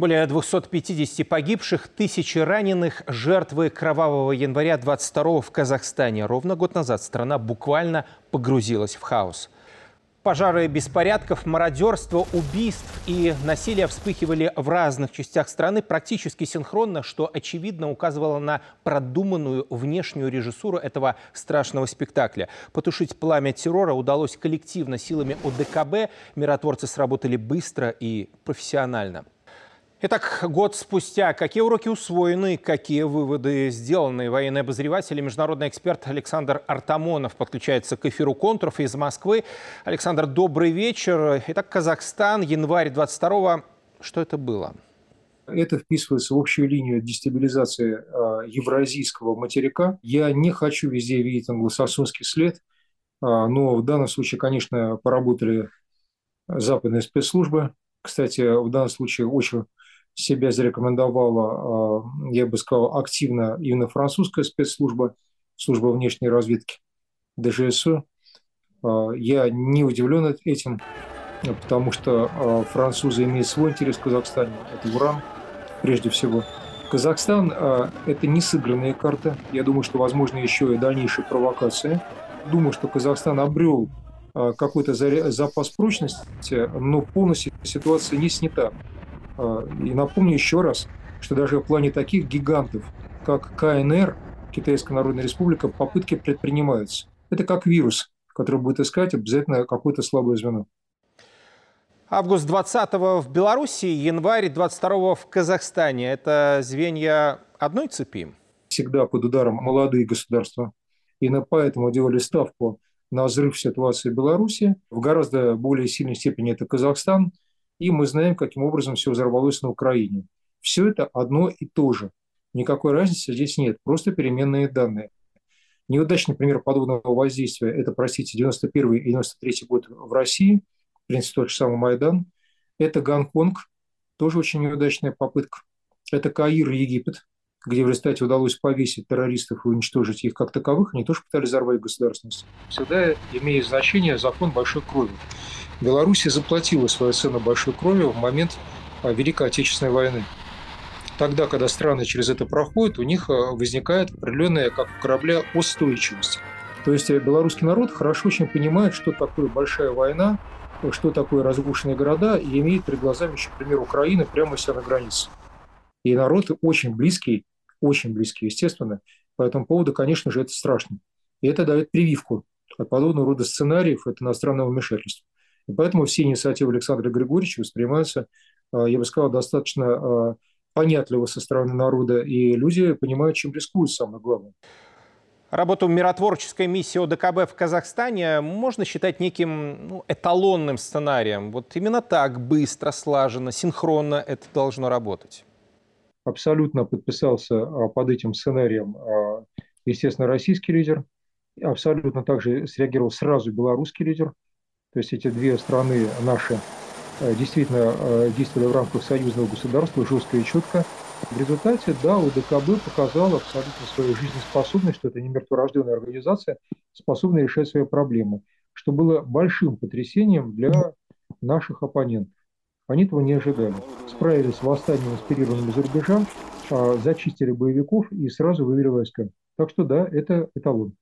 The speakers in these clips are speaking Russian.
Более 250 погибших, тысячи раненых, жертвы кровавого января 22 в Казахстане. Ровно год назад страна буквально погрузилась в хаос. Пожары беспорядков, мародерство, убийств и насилие вспыхивали в разных частях страны практически синхронно, что очевидно указывало на продуманную внешнюю режиссуру этого страшного спектакля. Потушить пламя террора удалось коллективно силами ОДКБ. Миротворцы сработали быстро и профессионально. Итак, год спустя, какие уроки усвоены, какие выводы сделаны? Военный обозреватель и международный эксперт Александр Артамонов подключается к эфиру «Контуров» из Москвы. Александр, добрый вечер. Итак, Казахстан, январь 22-го. Что это было? Это вписывается в общую линию дестабилизации э, евразийского материка. Я не хочу везде видеть англосаксонский след, э, но в данном случае, конечно, поработали западные спецслужбы. Кстати, в данном случае очень себя зарекомендовала, а, я бы сказал, активно именно французская спецслужба, служба внешней разведки ДЖСУ. А, я не удивлен этим, потому что а, французы имеют свой интерес в Казахстане, это уран прежде всего. Казахстан – это не сыгранные карты. Я думаю, что возможно еще и дальнейшие провокации. Думаю, что Казахстан обрел какой-то запас прочности, но полностью ситуация не снята. А, и напомню еще раз, что даже в плане таких гигантов, как КНР, Китайская Народная Республика, попытки предпринимаются. Это как вирус, который будет искать обязательно какое-то слабое звено. Август 20 в Беларуси, январь 22 в Казахстане. Это звенья одной цепи? Всегда под ударом молодые государства. Именно поэтому делали ставку на взрыв ситуации в Беларуси. В гораздо более сильной степени это Казахстан – и мы знаем, каким образом все взорвалось на Украине. Все это одно и то же. Никакой разницы здесь нет, просто переменные данные. Неудачный пример подобного воздействия – это, простите, 91 и 93 год в России, в принципе, тот же самый Майдан. Это Гонконг, тоже очень неудачная попытка. Это Каир, Египет, где в результате удалось повесить террористов и уничтожить их как таковых, они тоже пытались взорвать государственность. Всегда имеет значение закон большой крови. Беларусь заплатила свою цену большой кровью в момент а, Великой Отечественной войны. Тогда, когда страны через это проходят, у них а, возникает определенная, как у корабля, устойчивость. То есть э, белорусский народ хорошо очень понимает, что такое большая война, что такое разрушенные города, и имеет перед глазами еще пример Украины прямо у себя на границе. И народ очень близкий, очень близкий, естественно. По этому поводу, конечно же, это страшно. И это дает прививку от подобного рода сценариев, от иностранного вмешательства. И поэтому все инициативы Александра Григорьевича воспринимаются, а, я бы сказал, достаточно а, понятливо со стороны народа, и люди понимают, чем рискуют, самое главное. Работу миротворческой миссии ОДКБ в Казахстане можно считать неким ну, эталонным сценарием. Вот именно так быстро, слаженно, синхронно это должно работать. Абсолютно подписался а, под этим сценарием, естественно, российский лидер. Абсолютно также среагировал сразу белорусский лидер – то есть эти две страны наши э, действительно действовали в рамках союзного государства жестко и четко. В результате, да, УДКБ показала абсолютно свою жизнеспособность, что это не мертворожденная организация, способная решать свои проблемы, что было большим потрясением для наших оппонентов. Они этого не ожидали. Справились с восстанием, инспирированным из рубежа, зачистили боевиков и сразу вывели войска. Так что да, это эталон.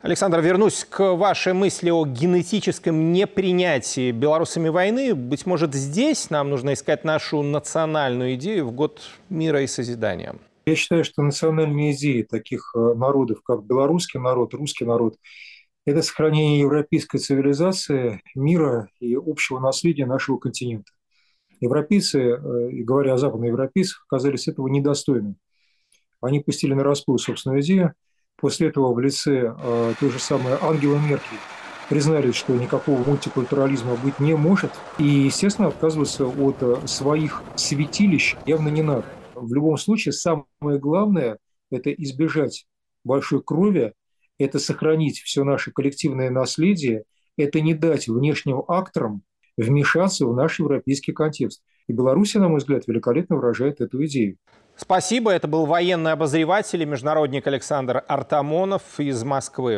Александр, вернусь к вашей мысли о генетическом непринятии белорусами войны. Быть может, здесь нам нужно искать нашу национальную идею в год мира и созидания? Я считаю, что национальные идеи таких э, народов, как белорусский народ, русский народ, это сохранение европейской цивилизации, мира и общего наследия нашего континента. Европейцы, э, говоря о западноевропейцах, оказались этого недостойны. Они пустили на распыл собственную идею, После этого в лице э, той же самой Ангела Меркель признали, что никакого мультикультурализма быть не может. И, естественно, отказываться от э, своих святилищ явно не надо. В любом случае, самое главное – это избежать большой крови, это сохранить все наше коллективное наследие, это не дать внешним акторам вмешаться в наш европейский контекст. И Беларусь, на мой взгляд, великолепно выражает эту идею. Спасибо. Это был военный обозреватель и международник Александр Артамонов из Москвы.